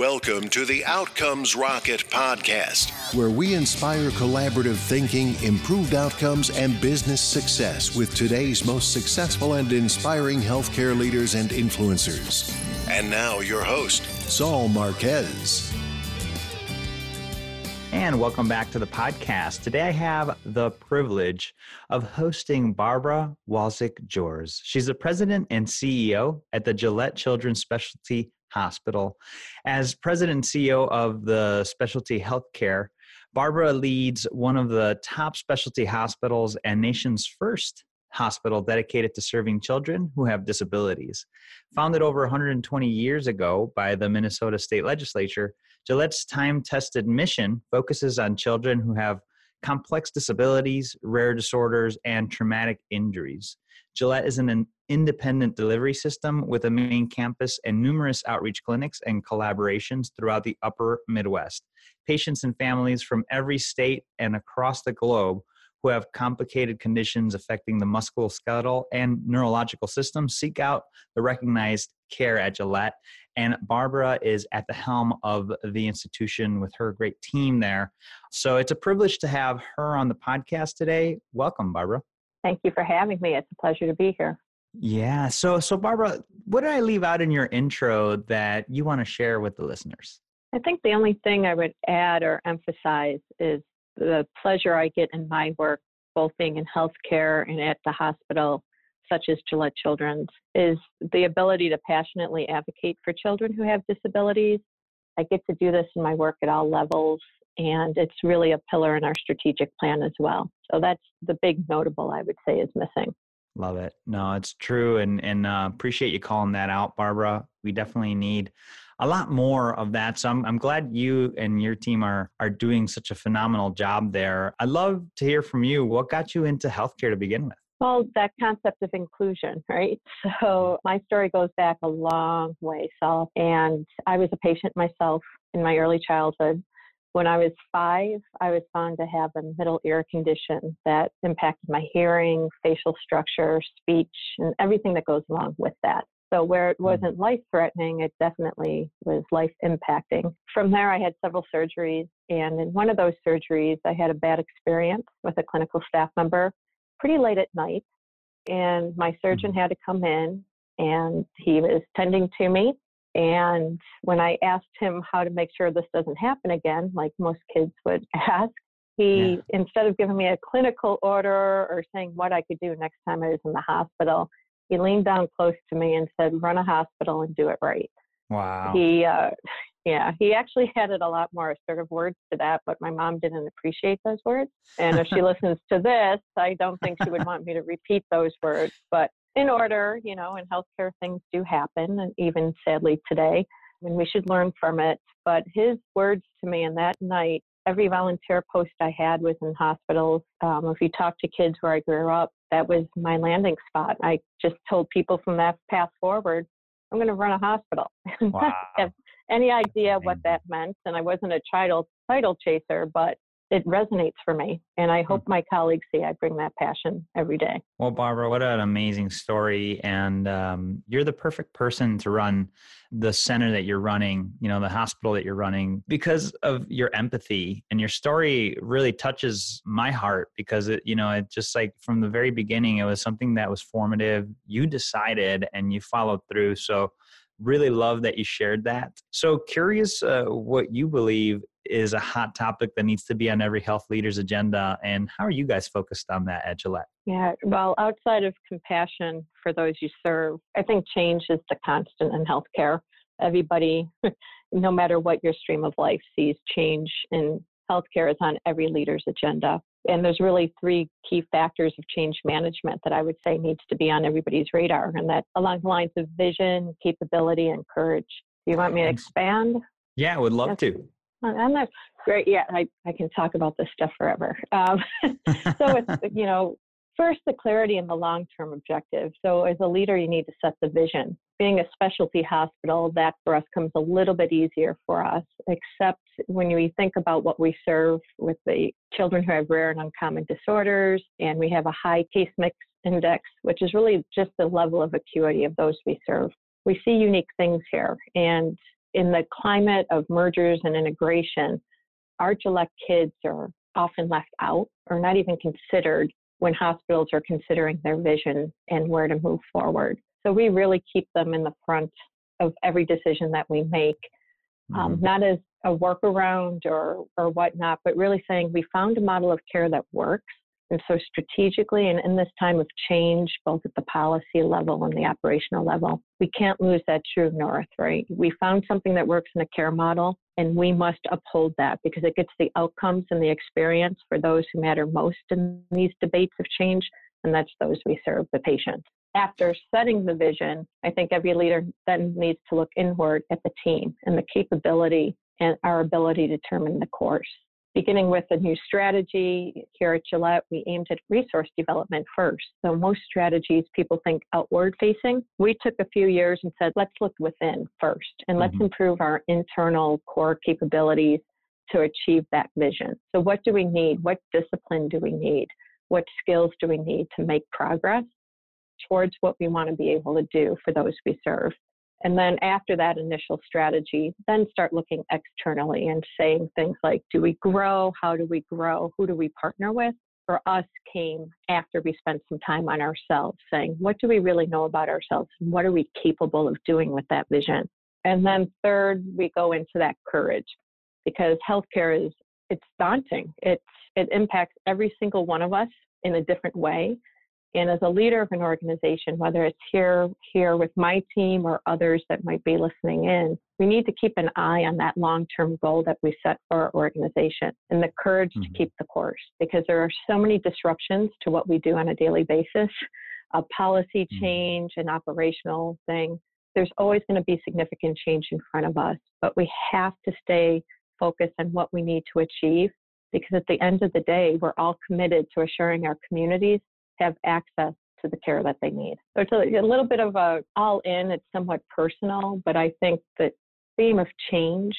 Welcome to the Outcomes Rocket podcast, where we inspire collaborative thinking, improved outcomes, and business success with today's most successful and inspiring healthcare leaders and influencers. And now, your host, Saul Marquez. And welcome back to the podcast. Today I have the privilege of hosting Barbara Walczyk Joers. She's the president and CEO at the Gillette Children's Specialty Hospital. As president and CEO of the Specialty Healthcare, Barbara leads one of the top specialty hospitals and nation's first hospital dedicated to serving children who have disabilities. Founded over 120 years ago by the Minnesota State Legislature, Gillette's time tested mission focuses on children who have complex disabilities, rare disorders, and traumatic injuries. Gillette is an independent delivery system with a main campus and numerous outreach clinics and collaborations throughout the upper Midwest. Patients and families from every state and across the globe who have complicated conditions affecting the musculoskeletal and neurological system seek out the recognized care at Gillette. And Barbara is at the helm of the institution with her great team there. So it's a privilege to have her on the podcast today. Welcome, Barbara. Thank you for having me. It's a pleasure to be here. Yeah. So, so Barbara, what did I leave out in your intro that you want to share with the listeners? I think the only thing I would add or emphasize is the pleasure I get in my work, both being in healthcare and at the hospital, such as Gillette Children's, is the ability to passionately advocate for children who have disabilities. I get to do this in my work at all levels, and it's really a pillar in our strategic plan as well. So that's the big notable I would say is missing. Love it. No, it's true, and and uh, appreciate you calling that out, Barbara. We definitely need a lot more of that. So I'm, I'm glad you and your team are are doing such a phenomenal job there. I'd love to hear from you. What got you into healthcare to begin with? Well, that concept of inclusion, right? So my story goes back a long way, Saul. And I was a patient myself in my early childhood. When I was five, I was found to have a middle ear condition that impacted my hearing, facial structure, speech, and everything that goes along with that. So where it mm. wasn't life threatening, it definitely was life impacting. From there, I had several surgeries. And in one of those surgeries, I had a bad experience with a clinical staff member pretty late at night. And my surgeon mm. had to come in and he was tending to me. And when I asked him how to make sure this doesn't happen again, like most kids would ask, he, yeah. instead of giving me a clinical order or saying what I could do next time I was in the hospital, he leaned down close to me and said, "Run a hospital and do it right." Wow. He, uh, yeah, he actually added a lot more sort of words to that, but my mom didn't appreciate those words. And if she listens to this, I don't think she would want me to repeat those words. But in order, you know, in healthcare, things do happen, and even sadly today, and we should learn from it. But his words to me in that night every volunteer post I had was in hospitals. Um, if you talk to kids where I grew up, that was my landing spot. I just told people from that path forward, I'm going to run a hospital. Wow. have any idea what that meant. And I wasn't a title title chaser, but it resonates for me. And I hope hmm. my colleagues see I bring that passion every day. Well, Barbara, what an amazing story. And um, you're the perfect person to run the center that you're running, you know, the hospital that you're running because of your empathy. And your story really touches my heart because it, you know, it just like from the very beginning, it was something that was formative. You decided and you followed through. So, really love that you shared that. So, curious uh, what you believe is a hot topic that needs to be on every health leader's agenda, and how are you guys focused on that at Gillette? Yeah, well, outside of compassion for those you serve, I think change is the constant in healthcare. Everybody, no matter what your stream of life, sees change in healthcare is on every leader's agenda. And there's really three key factors of change management that I would say needs to be on everybody's radar, and that along the lines of vision, capability, and courage. Do you want me to expand? Yeah, I would love to. I'm not great. Yeah, I, I can talk about this stuff forever. Um, so it's, you know, first the clarity and the long-term objective. So as a leader, you need to set the vision. Being a specialty hospital, that for us comes a little bit easier for us, except when we think about what we serve with the children who have rare and uncommon disorders, and we have a high case mix index, which is really just the level of acuity of those we serve. We see unique things here, and in the climate of mergers and integration, our Gillette kids are often left out or not even considered when hospitals are considering their vision and where to move forward. So we really keep them in the front of every decision that we make, um, mm-hmm. not as a workaround or, or whatnot, but really saying we found a model of care that works. And so, strategically, and in this time of change, both at the policy level and the operational level, we can't lose that true north, right? We found something that works in a care model, and we must uphold that because it gets the outcomes and the experience for those who matter most in these debates of change, and that's those we serve, the patients after setting the vision, I think every leader then needs to look inward at the team and the capability and our ability to determine the course. Beginning with a new strategy here at Gillette, we aimed at resource development first. So, most strategies people think outward facing. We took a few years and said, let's look within first and let's mm-hmm. improve our internal core capabilities to achieve that vision. So, what do we need? What discipline do we need? What skills do we need to make progress? towards what we want to be able to do for those we serve. And then after that initial strategy, then start looking externally and saying things like, do we grow? How do we grow? Who do we partner with? For us came after we spent some time on ourselves saying, what do we really know about ourselves? And what are we capable of doing with that vision? And then third, we go into that courage because healthcare is, it's daunting. It's, it impacts every single one of us in a different way. And as a leader of an organization, whether it's here, here with my team or others that might be listening in, we need to keep an eye on that long-term goal that we set for our organization and the courage mm-hmm. to keep the course because there are so many disruptions to what we do on a daily basis, a policy mm-hmm. change, an operational thing. There's always going to be significant change in front of us, but we have to stay focused on what we need to achieve because at the end of the day, we're all committed to assuring our communities have access to the care that they need. So it's a, a little bit of a all in, it's somewhat personal, but I think the theme of change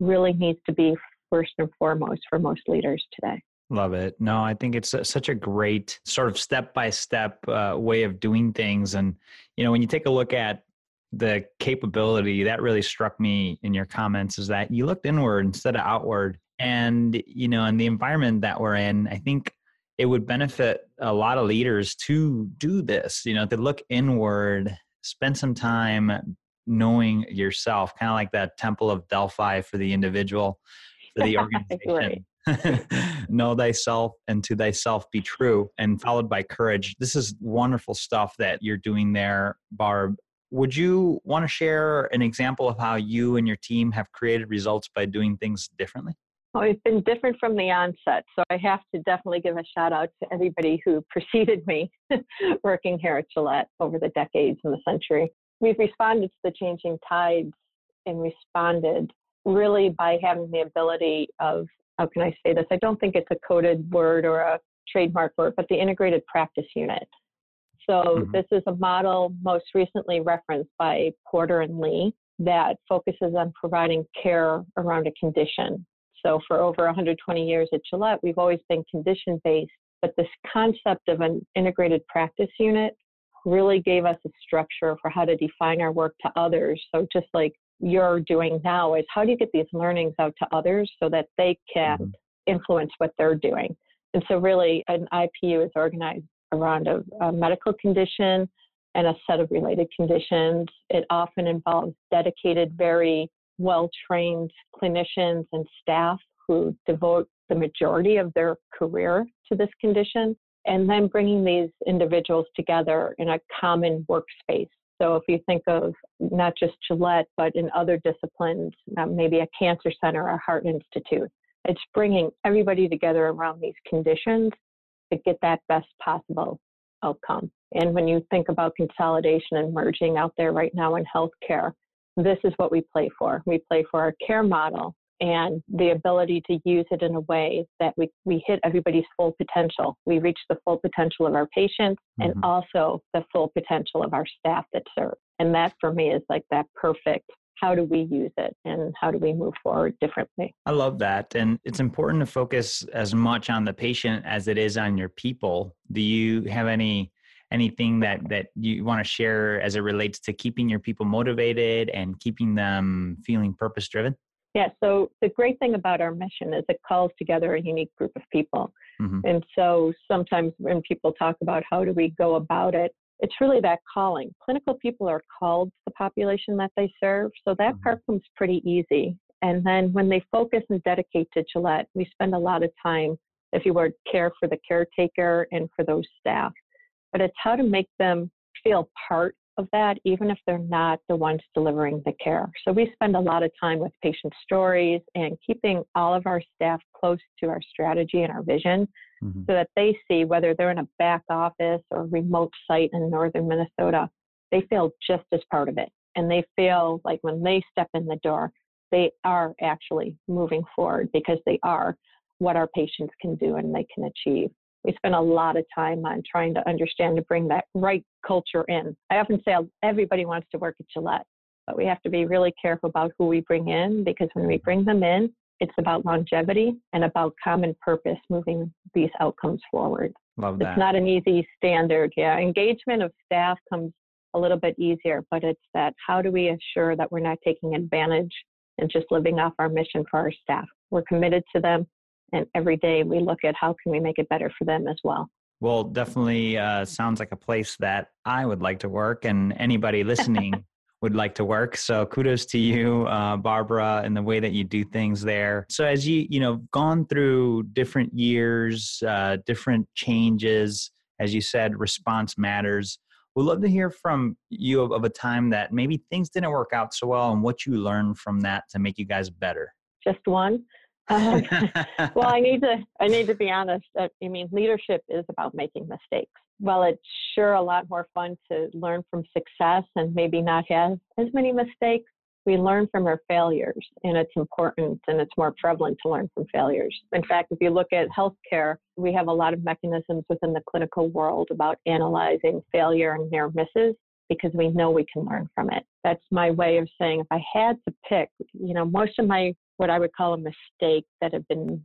really needs to be first and foremost for most leaders today. Love it. No, I think it's a, such a great sort of step by step way of doing things. And, you know, when you take a look at the capability that really struck me in your comments is that you looked inward instead of outward. And, you know, in the environment that we're in, I think it would benefit a lot of leaders to do this you know to look inward spend some time knowing yourself kind of like that temple of delphi for the individual for the organization. Know thyself and to thyself be true and followed by courage. This is wonderful stuff that you're doing there barb. Would you want to share an example of how you and your team have created results by doing things differently well, it's been different from the onset. So I have to definitely give a shout out to everybody who preceded me working here at Gillette over the decades and the century. We've responded to the changing tides and responded really by having the ability of, how can I say this? I don't think it's a coded word or a trademark word, but the integrated practice unit. So mm-hmm. this is a model most recently referenced by Porter and Lee that focuses on providing care around a condition so for over 120 years at Gillette, we've always been condition based, but this concept of an integrated practice unit really gave us a structure for how to define our work to others. So just like you're doing now is how do you get these learnings out to others so that they can mm-hmm. influence what they're doing? And so really an IPU is organized around a, a medical condition and a set of related conditions. It often involves dedicated, very well trained clinicians and staff who devote the majority of their career to this condition, and then bringing these individuals together in a common workspace. So, if you think of not just Gillette, but in other disciplines, um, maybe a cancer center or heart institute, it's bringing everybody together around these conditions to get that best possible outcome. And when you think about consolidation and merging out there right now in healthcare, this is what we play for. We play for our care model and the ability to use it in a way that we, we hit everybody's full potential. We reach the full potential of our patients mm-hmm. and also the full potential of our staff that serve. And that for me is like that perfect how do we use it and how do we move forward differently? I love that. And it's important to focus as much on the patient as it is on your people. Do you have any anything that that you want to share as it relates to keeping your people motivated and keeping them feeling purpose driven? Yeah, so the great thing about our mission is it calls together a unique group of people. Mm-hmm. And so sometimes when people talk about how do we go about it, it's really that calling. Clinical people are called to the population that they serve, so that mm-hmm. part comes pretty easy. And then when they focus and dedicate to Gillette, we spend a lot of time, if you would, care for the caretaker and for those staff. But it's how to make them feel part of that, even if they're not the ones delivering the care. So we spend a lot of time with patient stories and keeping all of our staff close to our strategy and our vision mm-hmm. so that they see whether they're in a back office or remote site in northern Minnesota, they feel just as part of it. And they feel like when they step in the door, they are actually moving forward because they are what our patients can do and they can achieve we spend a lot of time on trying to understand to bring that right culture in. I often say oh, everybody wants to work at Gillette, but we have to be really careful about who we bring in because when we bring them in, it's about longevity and about common purpose moving these outcomes forward. Love that. It's not an easy standard. Yeah. Engagement of staff comes a little bit easier, but it's that how do we assure that we're not taking advantage and just living off our mission for our staff? We're committed to them and every day we look at how can we make it better for them as well. Well definitely uh, sounds like a place that i would like to work and anybody listening would like to work. So kudos to you uh, barbara and the way that you do things there. So as you you know gone through different years uh, different changes as you said response matters. We'd love to hear from you of, of a time that maybe things didn't work out so well and what you learned from that to make you guys better. Just one um, well, I need to I need to be honest. I mean, leadership is about making mistakes. Well, it's sure a lot more fun to learn from success and maybe not have as many mistakes. We learn from our failures, and it's important and it's more prevalent to learn from failures. In fact, if you look at healthcare, we have a lot of mechanisms within the clinical world about analyzing failure and near misses because we know we can learn from it. That's my way of saying if I had to pick, you know, most of my what I would call a mistake that have been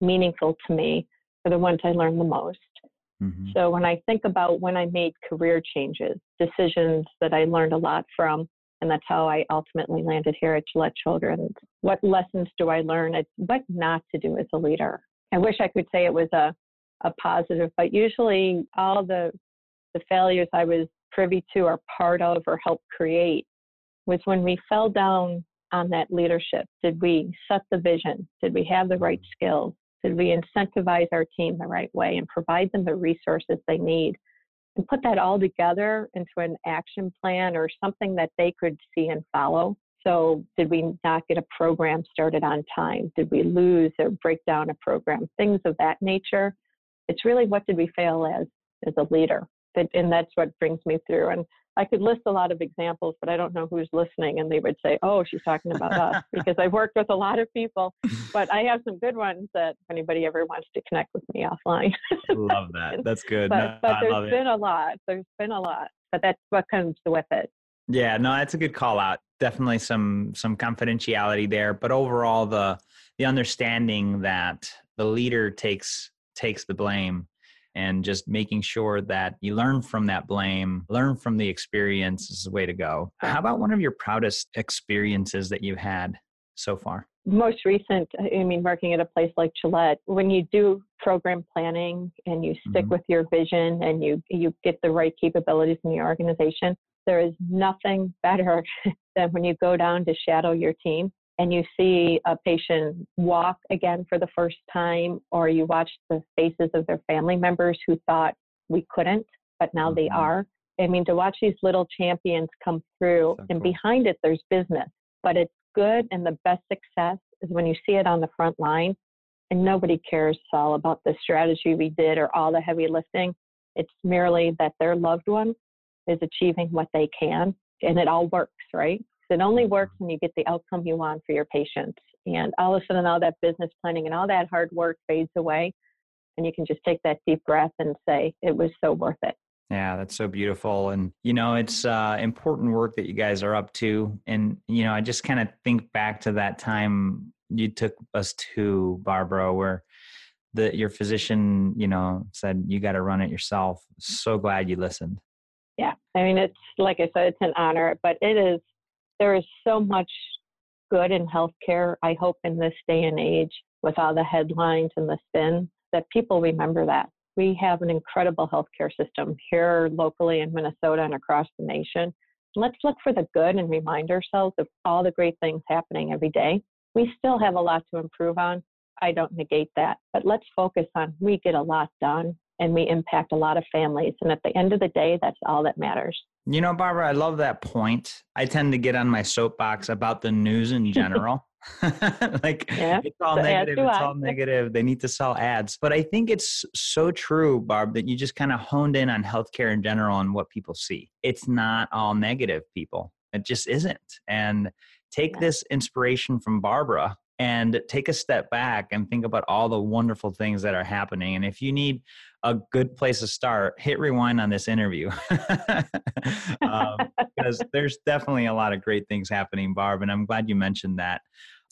meaningful to me are the ones I learned the most. Mm-hmm. So when I think about when I made career changes, decisions that I learned a lot from, and that's how I ultimately landed here at Gillette Children's. What lessons do I learn? What not to do as a leader. I wish I could say it was a, a positive, but usually all the the failures I was privy to or part of or helped create was when we fell down on that leadership? Did we set the vision? Did we have the right skills? Did we incentivize our team the right way and provide them the resources they need? And put that all together into an action plan or something that they could see and follow. So, did we not get a program started on time? Did we lose or break down a program? Things of that nature. It's really what did we fail as as a leader? And that's what brings me through. And I could list a lot of examples, but I don't know who's listening, and they would say, "Oh, she's talking about us," because I've worked with a lot of people. But I have some good ones that if anybody ever wants to connect with me offline. love that. That's good. But, no, but there's been it. a lot. There's been a lot, but that's what comes with it. Yeah, no, that's a good call out. Definitely some some confidentiality there, but overall the the understanding that the leader takes takes the blame and just making sure that you learn from that blame, learn from the experience is the way to go. How about one of your proudest experiences that you've had so far? Most recent, I mean, working at a place like Gillette, when you do program planning and you stick mm-hmm. with your vision and you you get the right capabilities in your organization, there is nothing better than when you go down to shadow your team and you see a patient walk again for the first time, or you watch the faces of their family members who thought we couldn't, but now mm-hmm. they are. I mean, to watch these little champions come through, so and cool. behind it, there's business, but it's good. And the best success is when you see it on the front line, and nobody cares all about the strategy we did or all the heavy lifting. It's merely that their loved one is achieving what they can, and it all works, right? It only works when you get the outcome you want for your patients. And all of a sudden, all that business planning and all that hard work fades away. And you can just take that deep breath and say, it was so worth it. Yeah, that's so beautiful. And, you know, it's uh, important work that you guys are up to. And, you know, I just kind of think back to that time you took us to, Barbara, where the, your physician, you know, said you got to run it yourself. So glad you listened. Yeah. I mean, it's like I said, it's an honor, but it is, there is so much good in healthcare. I hope in this day and age with all the headlines and the spin that people remember that. We have an incredible healthcare system here locally in Minnesota and across the nation. Let's look for the good and remind ourselves of all the great things happening every day. We still have a lot to improve on. I don't negate that, but let's focus on we get a lot done and we impact a lot of families. And at the end of the day, that's all that matters. You know, Barbara, I love that point. I tend to get on my soapbox about the news in general. like yeah, it's all negative, it's all negative. They need to sell ads. But I think it's so true, Barb, that you just kind of honed in on healthcare in general and what people see. It's not all negative, people. It just isn't. And take yeah. this inspiration from Barbara and take a step back and think about all the wonderful things that are happening. And if you need a good place to start, hit rewind on this interview um, because there's definitely a lot of great things happening, Barb. And I'm glad you mentioned that.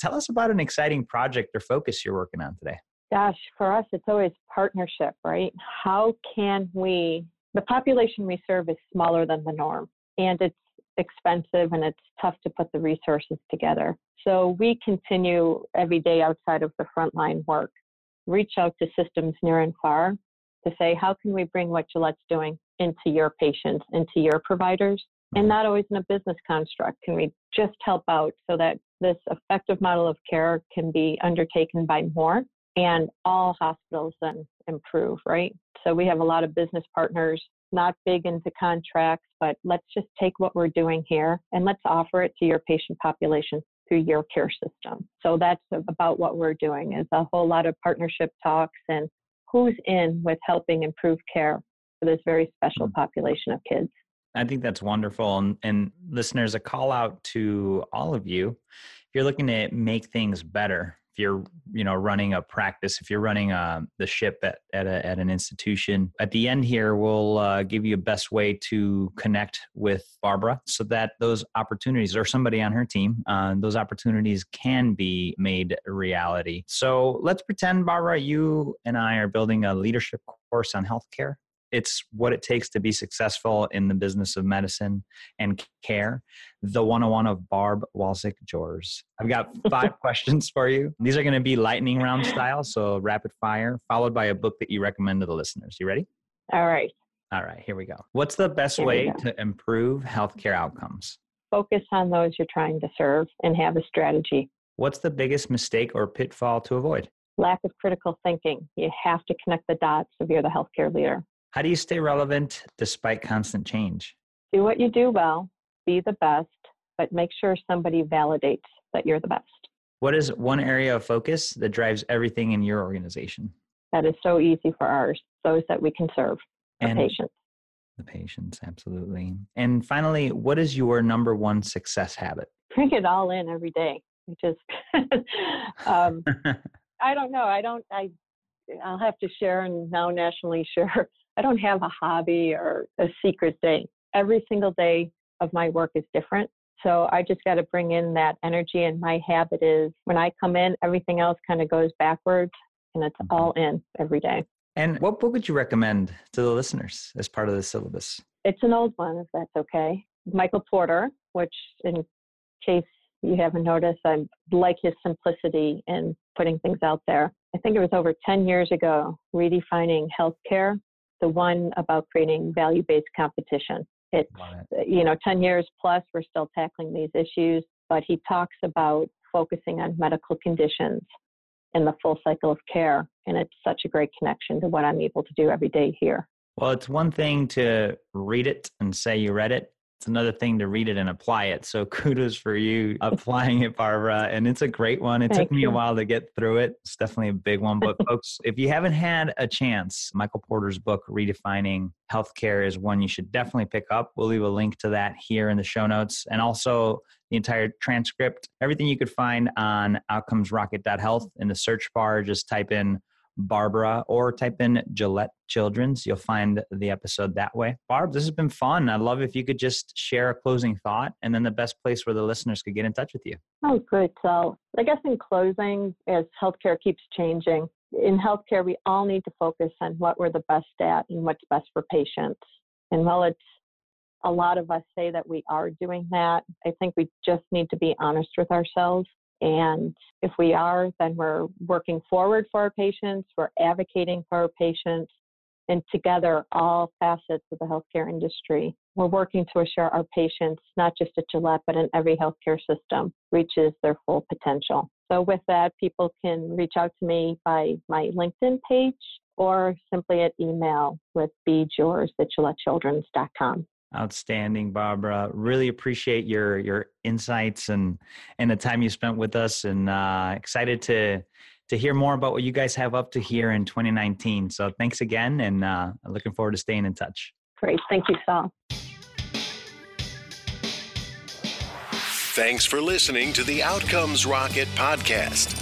Tell us about an exciting project or focus you're working on today. Gosh, for us, it's always partnership, right? How can we, the population we serve is smaller than the norm, and it's expensive and it's tough to put the resources together. So we continue every day outside of the frontline work, reach out to systems near and far to say, how can we bring what Gillette's doing into your patients, into your providers, and mm-hmm. not always in a business construct? Can we just help out so that this effective model of care can be undertaken by more and all hospitals then improve, right? So we have a lot of business partners not big into contracts, but let's just take what we're doing here and let's offer it to your patient population through your care system. So that's about what we're doing is a whole lot of partnership talks and who's in with helping improve care for this very special mm. population of kids. I think that's wonderful. And, and listeners, a call out to all of you. If you're looking to make things better, if you're you know running a practice if you're running uh, the ship at, at, a, at, an institution at the end here we'll uh, give you a best way to connect with barbara so that those opportunities or somebody on her team uh, those opportunities can be made reality. So let's pretend barbara you and i are building a leadership course on healthcare it's what it takes to be successful in the business of medicine and care. The 101 of Barb Walczyk Joers. I've got five questions for you. These are going to be lightning round style, so rapid fire, followed by a book that you recommend to the listeners. You ready? All right. All right, here we go. What's the best here way to improve healthcare outcomes? Focus on those you're trying to serve and have a strategy. What's the biggest mistake or pitfall to avoid? Lack of critical thinking. You have to connect the dots if you're the healthcare leader. How do you stay relevant despite constant change? Do what you do well, be the best, but make sure somebody validates that you're the best. What is one area of focus that drives everything in your organization? That is so easy for ours, those that we can serve, the and patients. The patients, absolutely. And finally, what is your number one success habit? Bring it all in every day. Just, um, I don't know. I don't. I I'll have to share and now nationally share I don't have a hobby or a secret day. Every single day of my work is different. So I just got to bring in that energy. And my habit is when I come in, everything else kind of goes backwards and it's mm-hmm. all in every day. And what book would you recommend to the listeners as part of the syllabus? It's an old one, if that's okay. Michael Porter, which, in case you haven't noticed, I like his simplicity in putting things out there. I think it was over 10 years ago, redefining healthcare the one about creating value-based competition. It's, it. Uh, you know, 10 years plus, we're still tackling these issues, but he talks about focusing on medical conditions in the full cycle of care. And it's such a great connection to what I'm able to do every day here. Well, it's one thing to read it and say you read it it's another thing to read it and apply it. So kudos for you applying it, Barbara. And it's a great one. It Thank took me you. a while to get through it. It's definitely a big one. But folks, if you haven't had a chance, Michael Porter's book, Redefining Healthcare, is one you should definitely pick up. We'll leave a link to that here in the show notes. And also the entire transcript, everything you could find on outcomesrocket.health in the search bar. Just type in Barbara or type in Gillette Children's. You'll find the episode that way. Barb, this has been fun. I'd love if you could just share a closing thought and then the best place where the listeners could get in touch with you. Oh, good. So, I guess in closing, as healthcare keeps changing, in healthcare, we all need to focus on what we're the best at and what's best for patients. And while it's a lot of us say that we are doing that, I think we just need to be honest with ourselves. And if we are, then we're working forward for our patients, we're advocating for our patients, and together, all facets of the healthcare industry. We're working to assure our patients, not just at Gillette, but in every healthcare system, reaches their full potential. So, with that, people can reach out to me by my LinkedIn page or simply at email with bjoers at gillettechildrens.com. Outstanding, Barbara. Really appreciate your your insights and and the time you spent with us, and uh, excited to to hear more about what you guys have up to here in 2019. So thanks again, and uh, looking forward to staying in touch. Great, thank you, Saul. Thanks for listening to the Outcomes Rocket podcast.